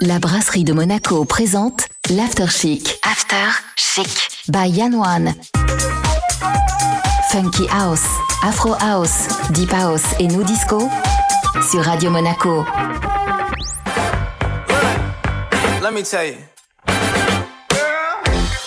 La brasserie de Monaco présente l'After Chic. After Chic. By Yan Wan. Funky House, Afro House, Deep House et New Disco sur Radio Monaco. Let me tell you.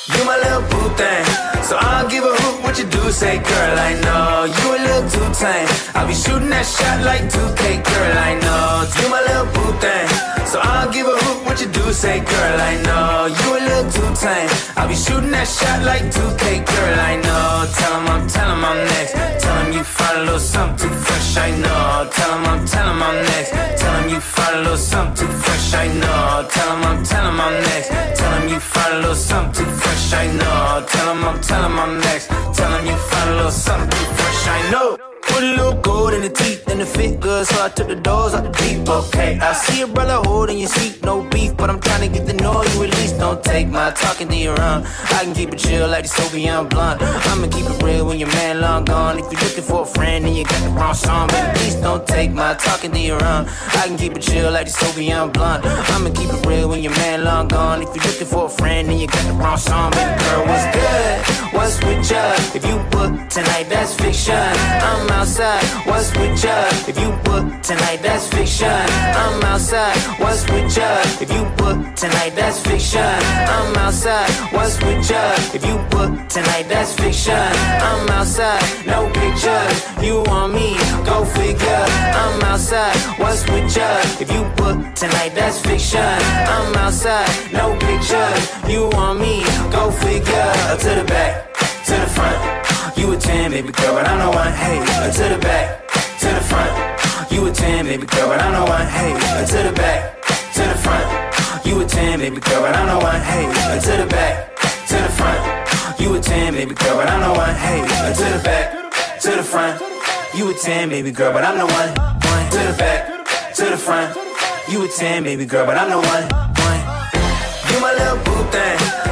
You my little boo thing. So I don't give a hoot what you do, say girl, I know You a little too tame. I'll be shooting that shot like 2K, girl, I know. You my little boo thing. So I don't give a hoot what you do, say girl, I know You a little too tame. I'll be shooting that shot like 2K, girl, I know. Tell him I'm, tell him I'm next. Tell him you find a little something fresh, I know. Tell him I'm, tell him I'm next. Tell him you find a little something fresh, I know. Tell him I'm, tell him I'm next. Tell him you find a little something fresh, I know. Tell him I'm, tell him I'm next. Tell him you find a little something fresh, I know Put a little gold in the teeth and the fit good, so I took the doors out the deep. Okay, I see a brother holding your seat, no beef, but I'm trying to get to know you at least. Don't take my talking to your own. I can keep it chill like the Soviet blunt. I'ma keep it real when your man long gone. If you're looking for a friend and you got the wrong song, baby, please don't take my talking to your own. I can keep it chill like the Soviet blunt. I'ma keep it real when your man long gone. If you're looking for a friend and you got the wrong song, baby girl, what's good? What's with ya? If you book tonight, that's fiction. I'm outside, what's with ya? If you book tonight, that's fiction. I'm outside, what's with ya? If you book tonight, that's fiction. I'm outside, what's with ya? If you book tonight, that's fiction. I'm outside, no pictures. You want me, go figure. I'm outside, what's with ya? If you book tonight, that's fiction. I'm outside, no pictures. You want me, go figure. To the back, to the front. You a 10, baby girl, but I'm the one. Hey, uh, to the back, to the front. You a 10, baby girl, but I'm the one. Hey, uh, to the back, to the front. You a 10, baby girl, but I'm the one. Hey, uh, to the back, to the front. You a 10, baby girl, but I'm the one. Hey, uh, to the back, to the front. You a 10, baby girl, but I'm the one. One to the back, to the front. You a 10, baby girl, but I'm the one. One. You my little boo thing.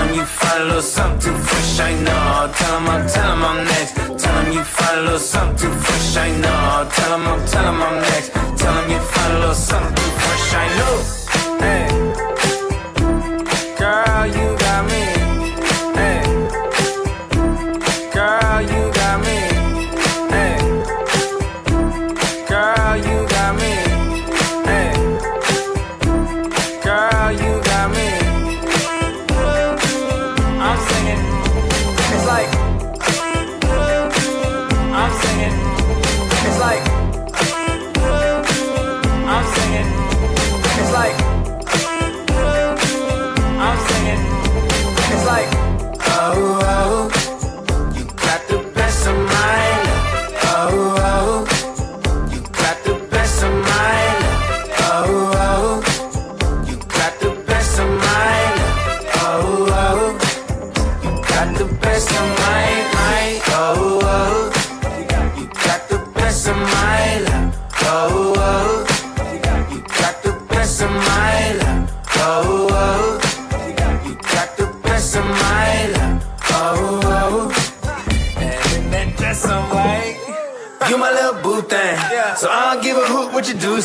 Tell you little something fresh, I know. Tell him I'm, tell him I'm next. Tell him you little something fresh, I know. Tell him I'm, tell him I'm next. Tell him you little something fresh, I know. Hey. Girl, you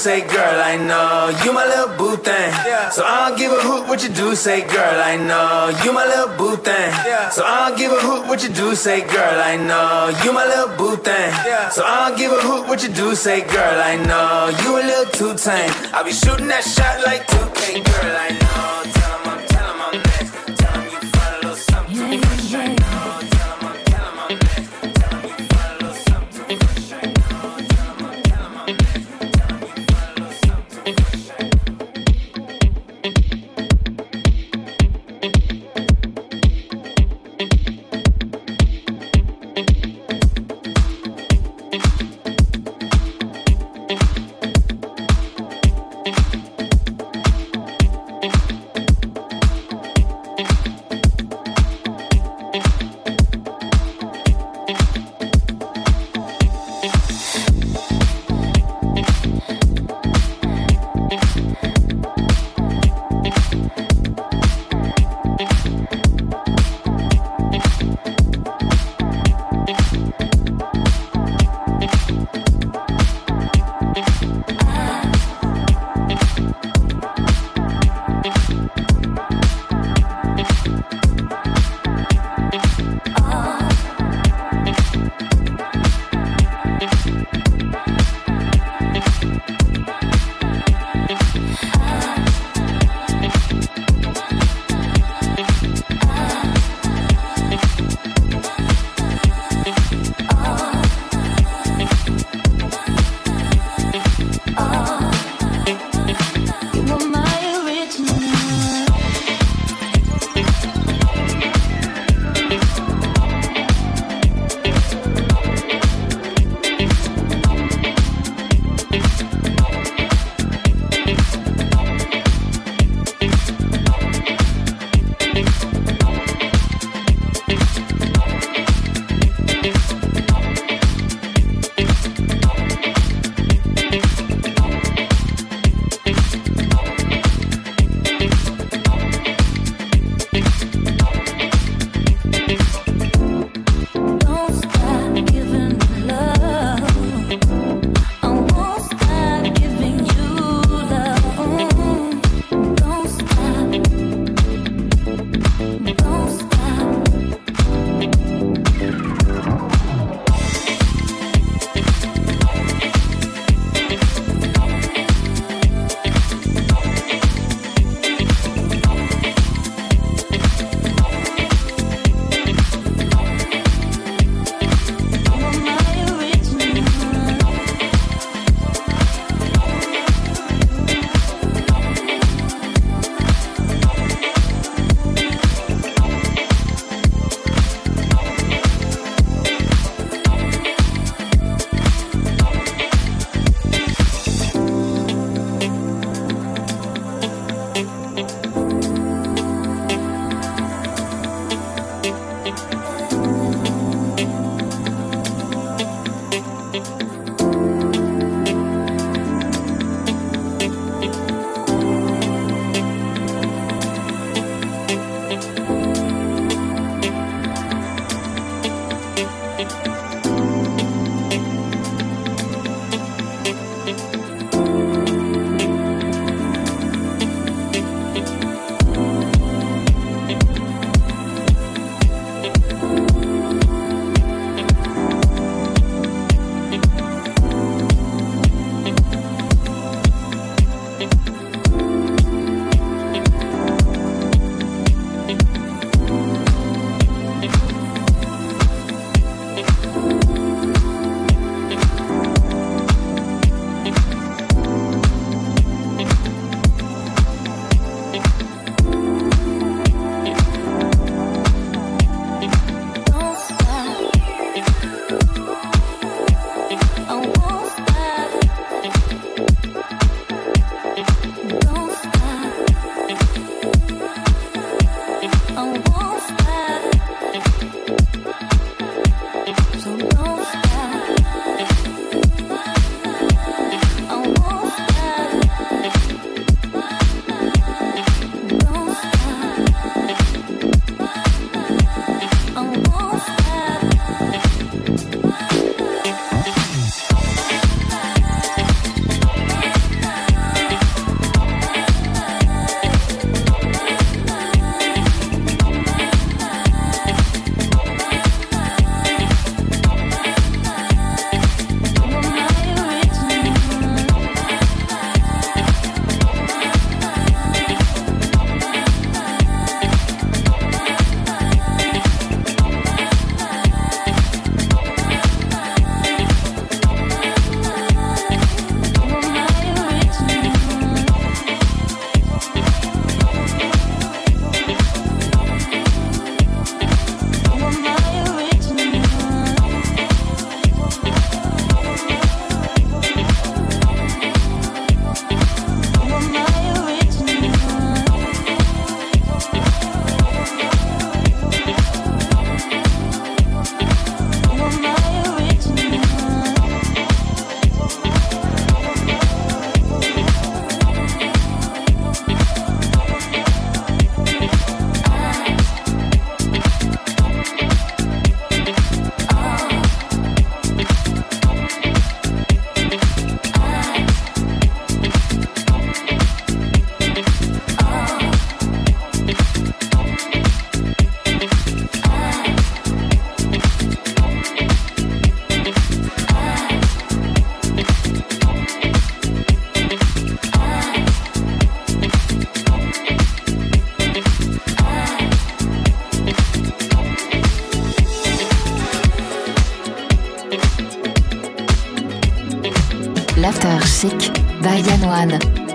say girl, I know. You my little boo thing. So I don't give a hoot what you do, say girl, I know. You my little boo thing. So I don't give a hoot what you do, say girl, I know. You my little boo thing. So I don't give a hoot what you do, say girl, I know. You a little too tame. I'll be shooting that shot like 2K, girl, I know.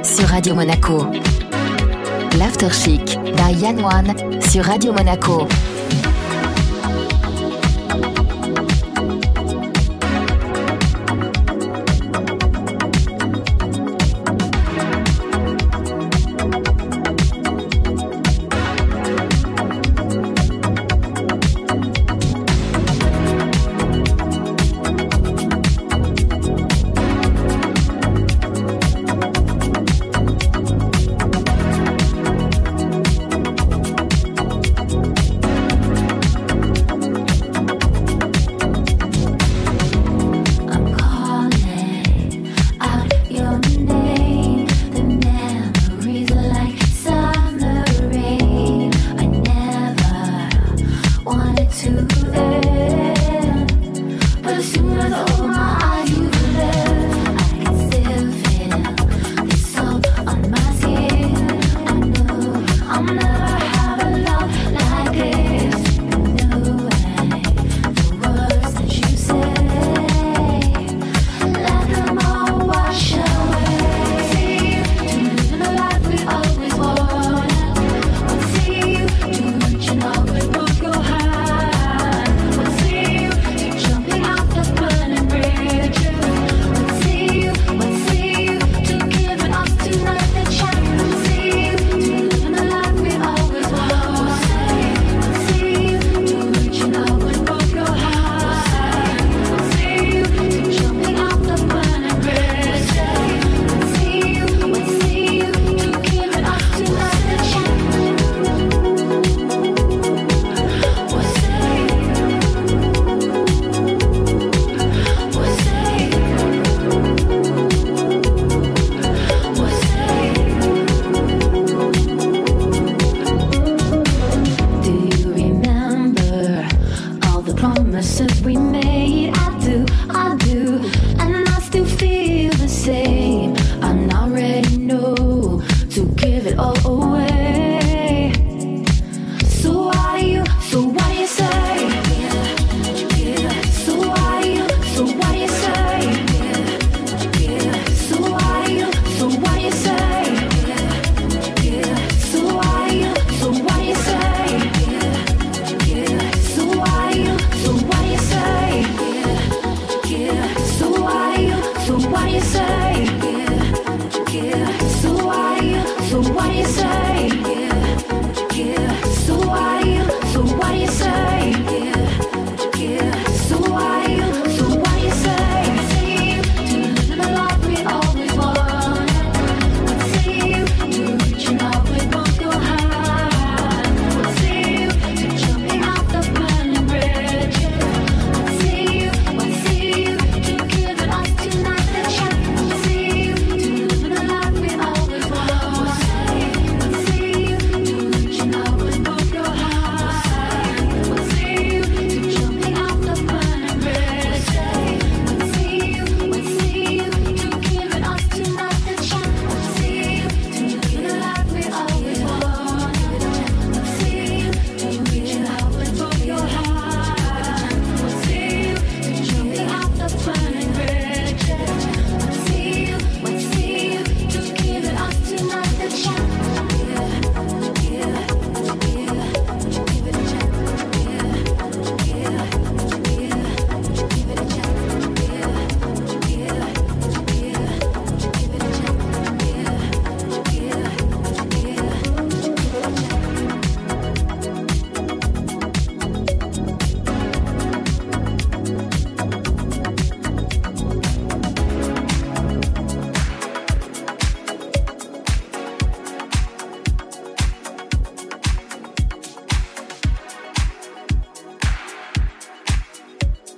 Sur Radio Monaco. L'After Chic by Yann sur Radio Monaco.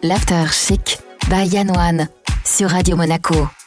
l'After Chic by Yann sur Radio Monaco.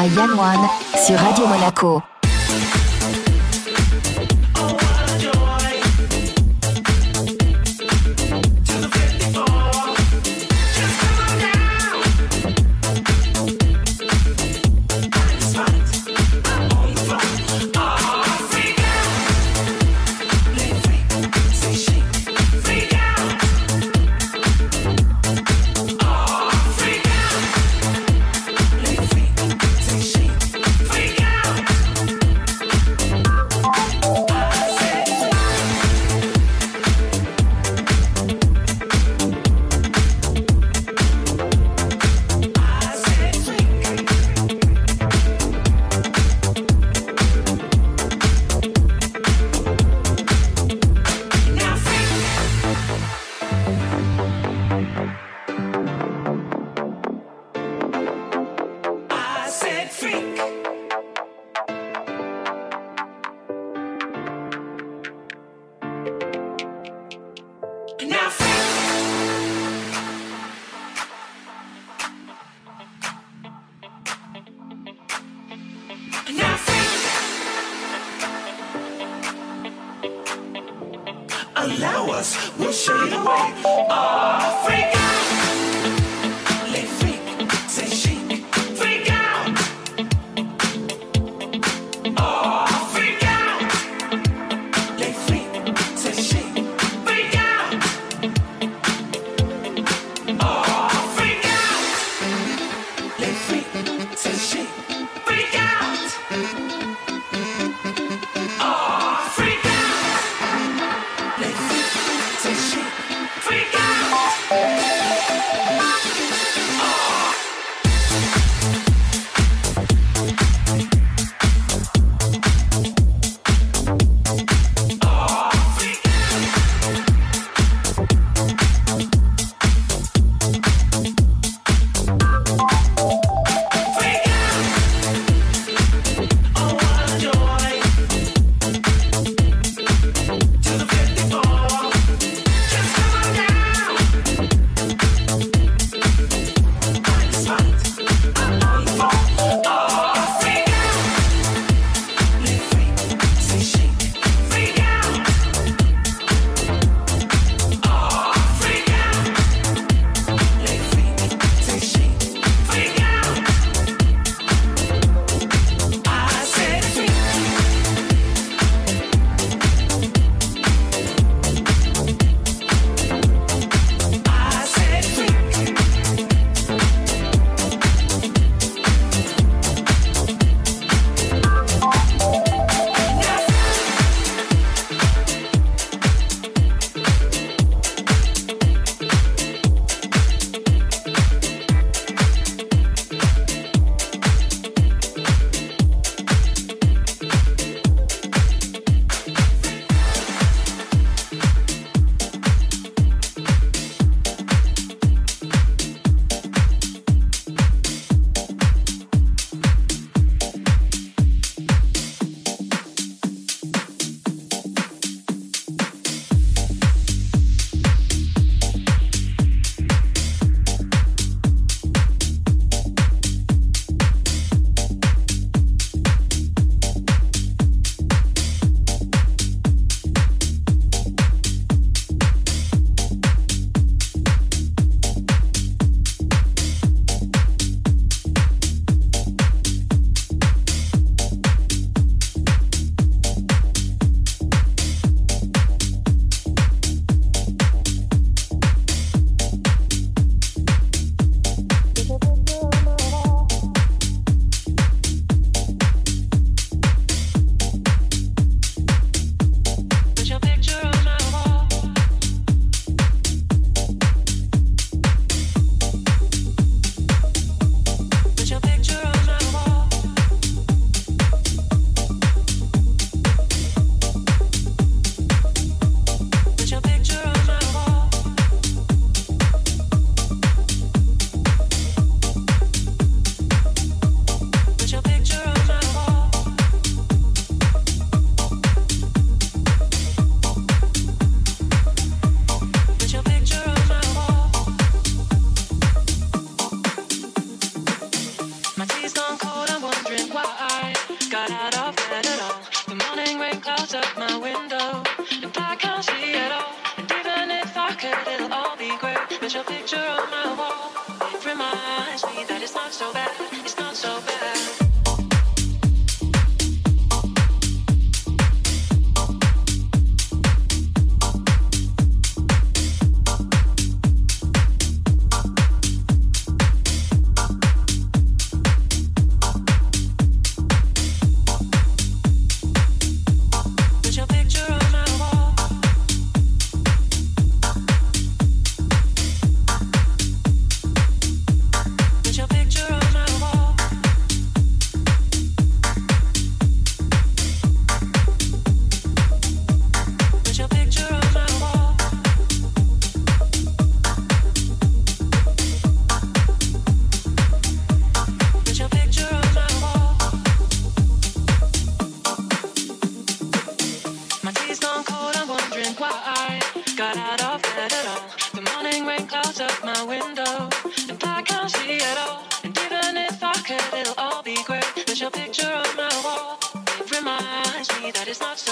By One sur Radio Monaco.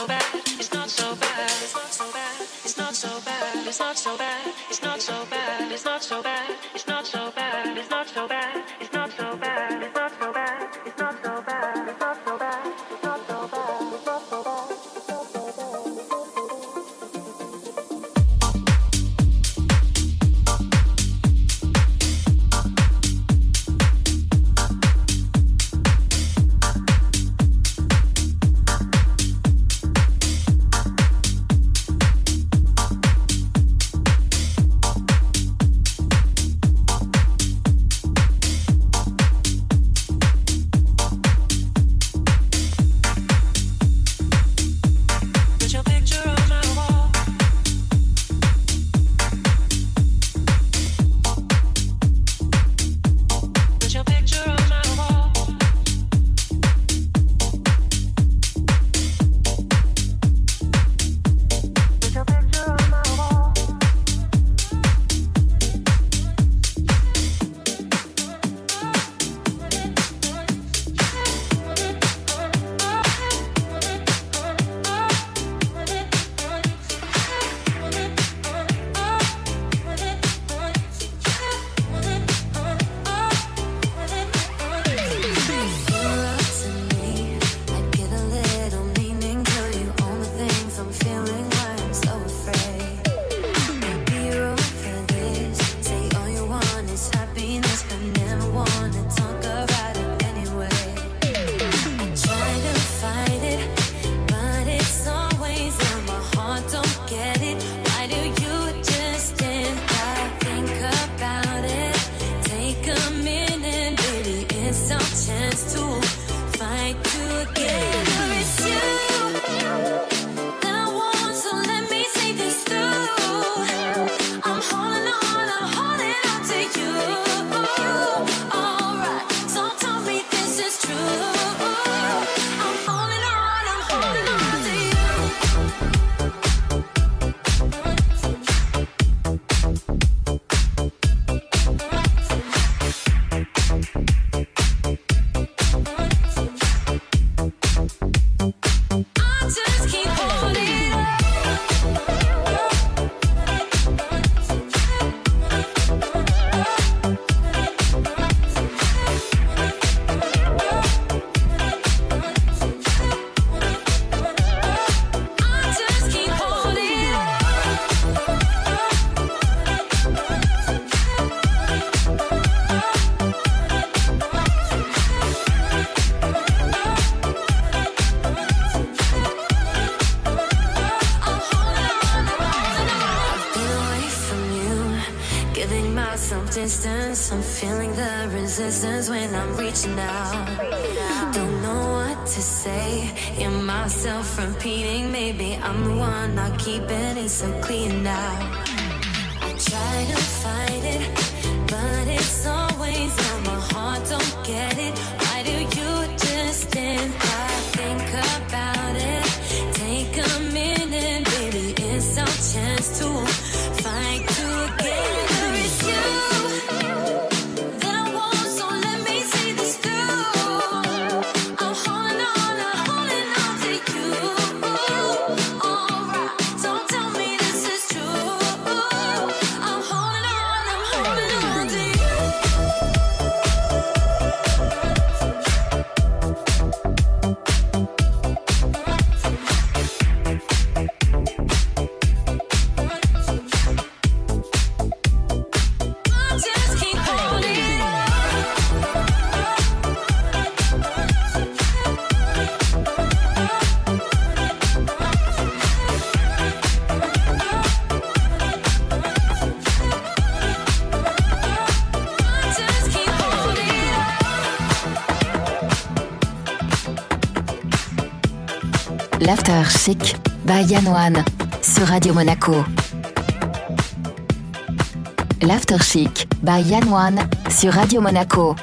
bad, it's not so bad, it's not so bad, it's not so bad, it's not so bad. l'After Chic by Yann One sur Radio Monaco. L'After Chic by Yann One sur Radio Monaco.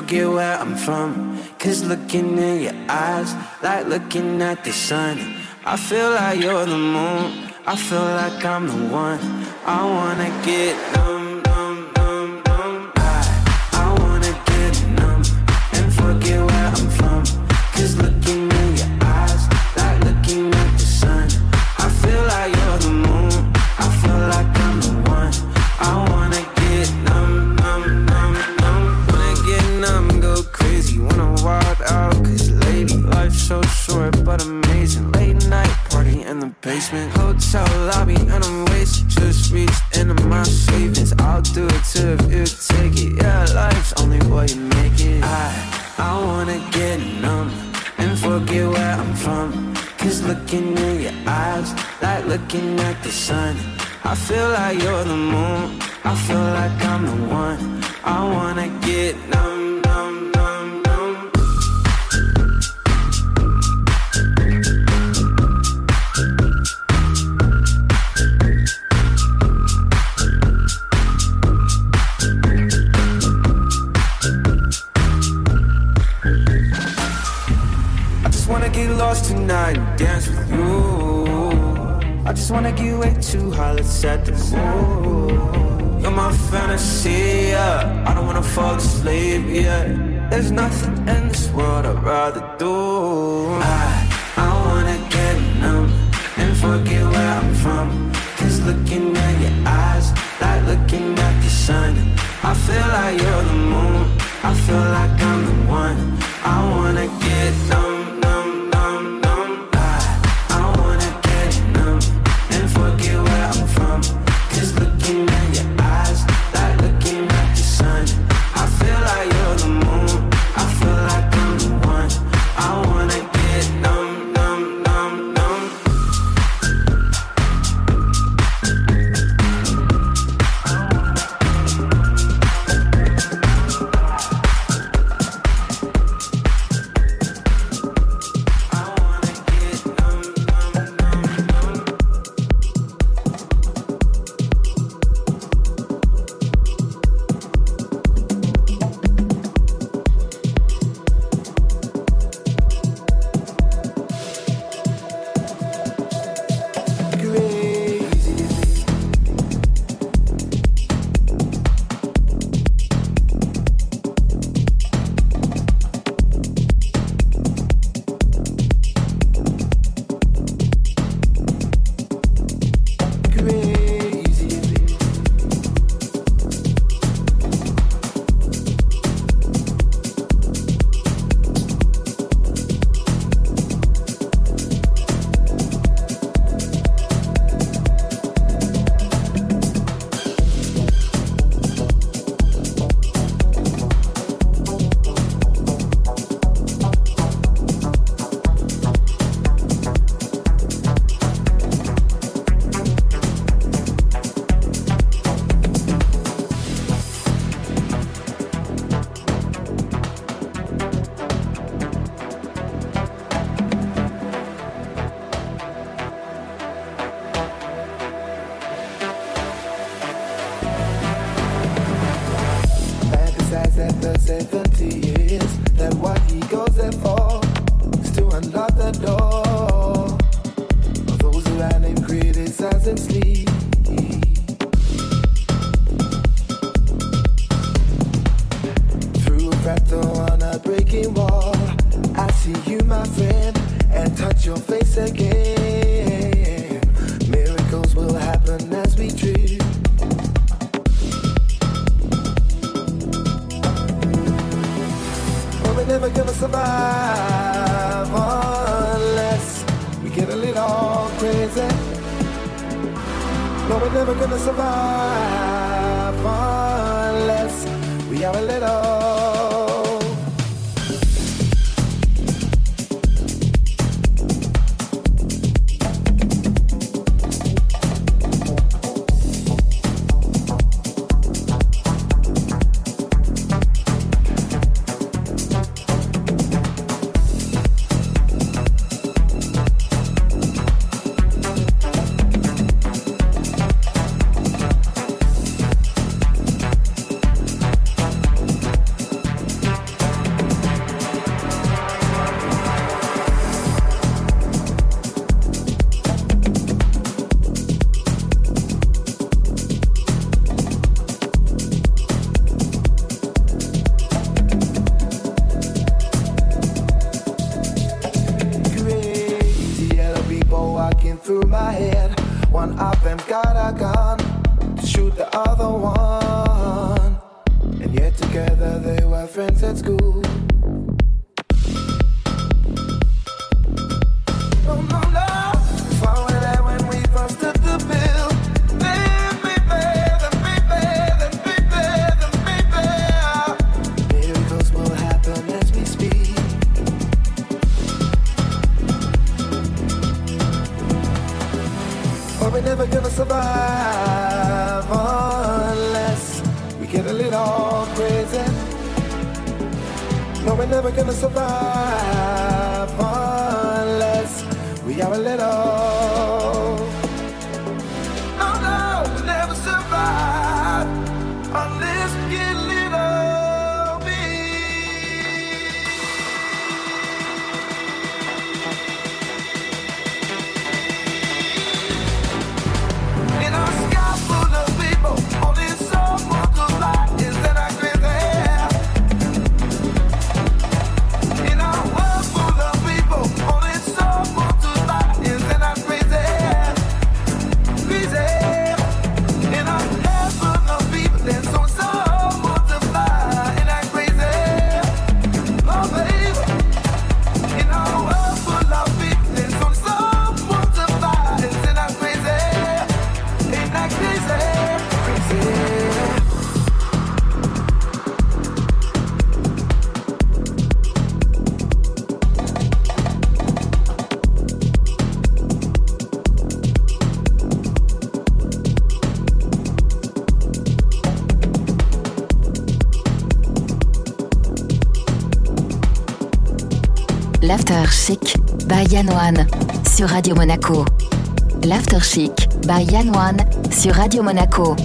Forget where I'm from. Cause looking in your eyes, like looking at the sun. I feel like you're the moon. I feel like I'm the one. I wanna get numb. never gonna survive unless we get a little crazy. No, we're never gonna survive unless we are a little. L'After Chic by Yann One sur Radio Monaco. L'After Chic by Yann One sur Radio Monaco.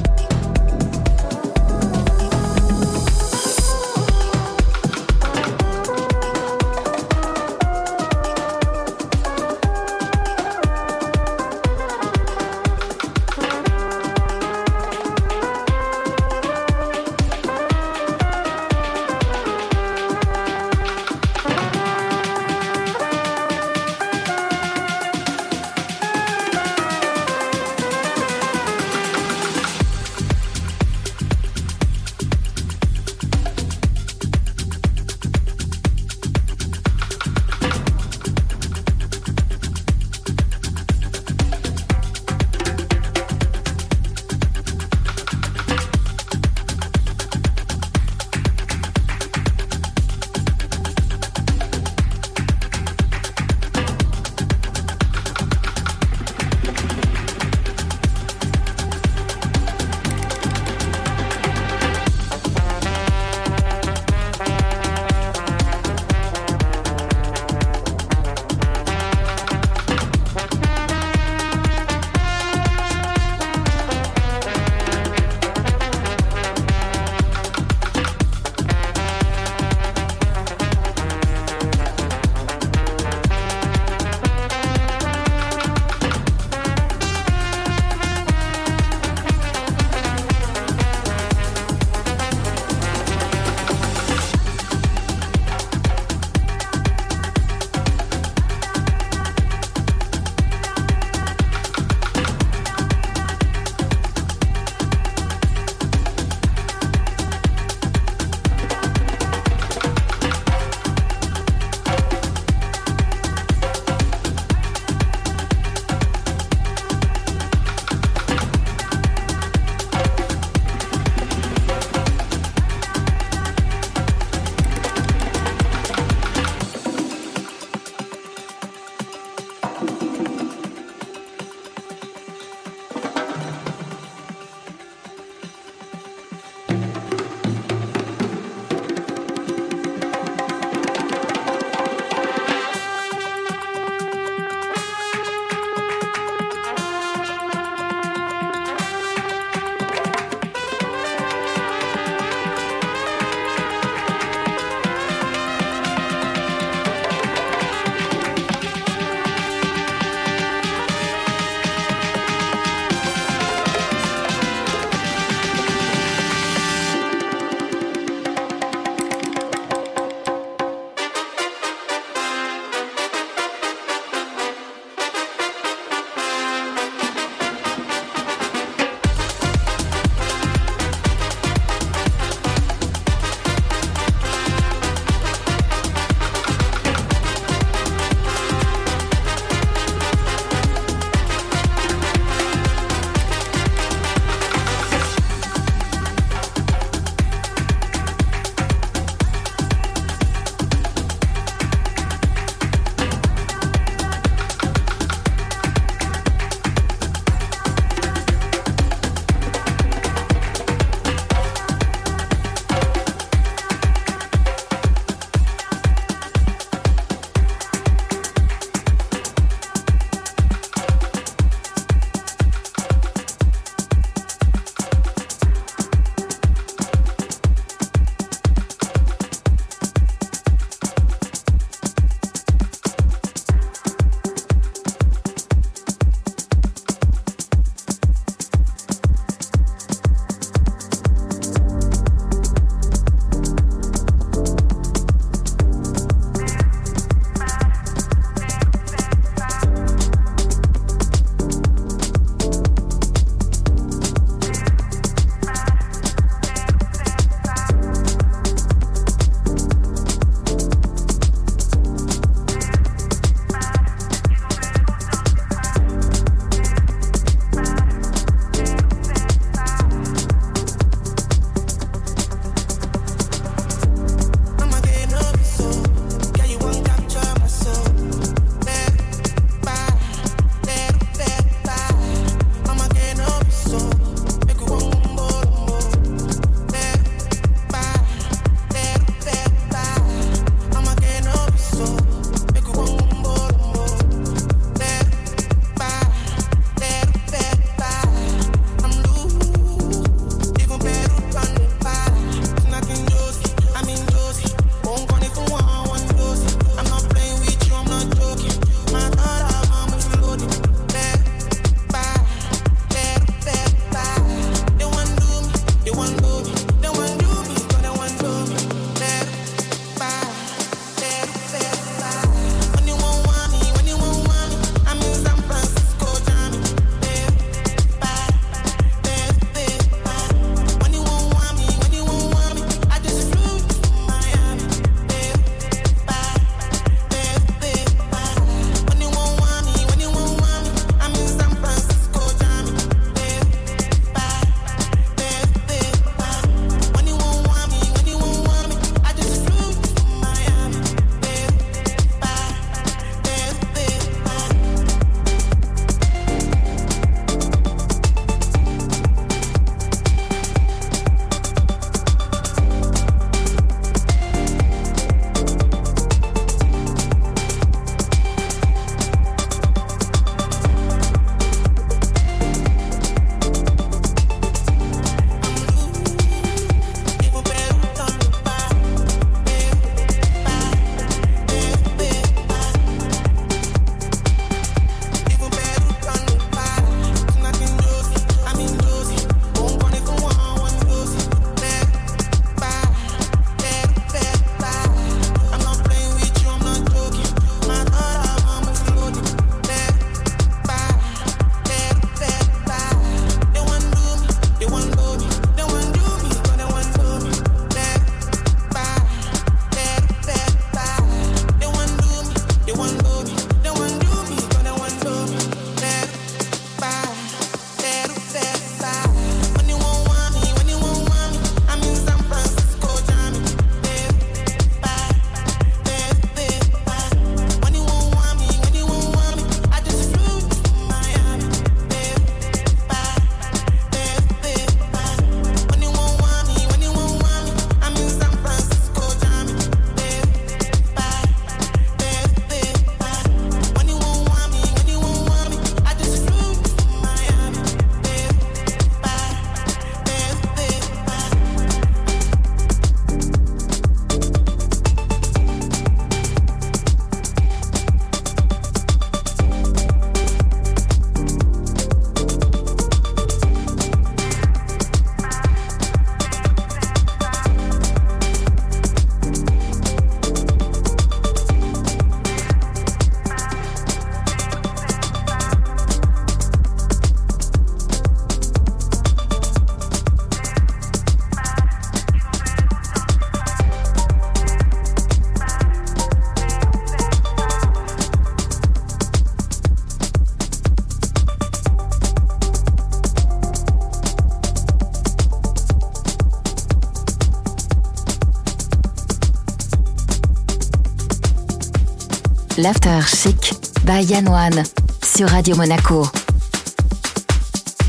L'After Chic by Yann One sur Radio Monaco.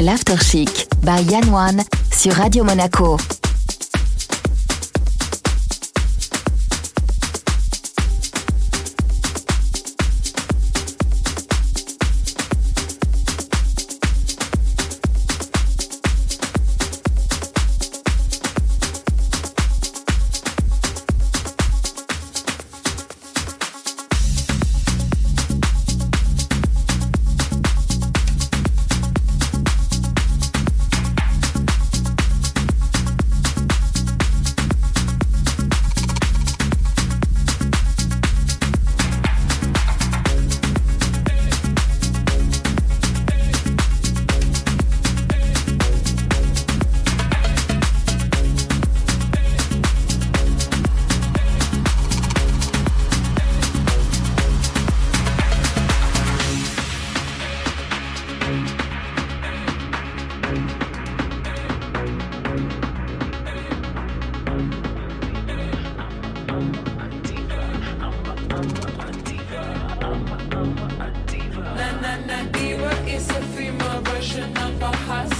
L'After Chic by Yann One sur Radio Monaco. Anna Diva is a female version of a husband.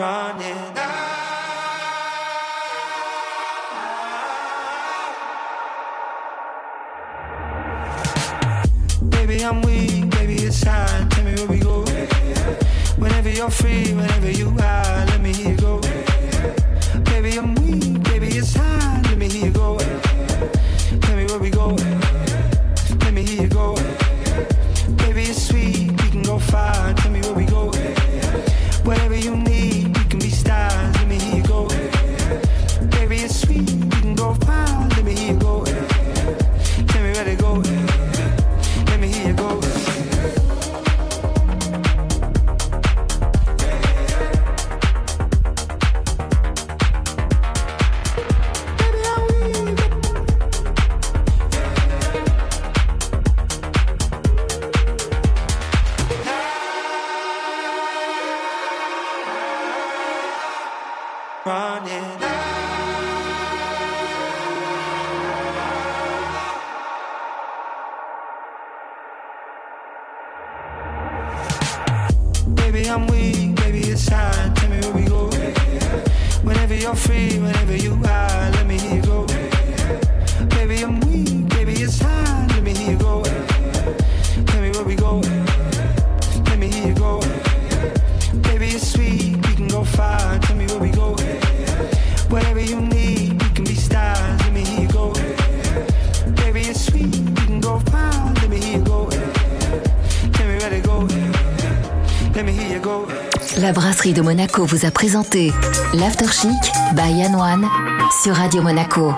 running out. Monaco vous a présenté l'After Chic by Yann sur Radio Monaco.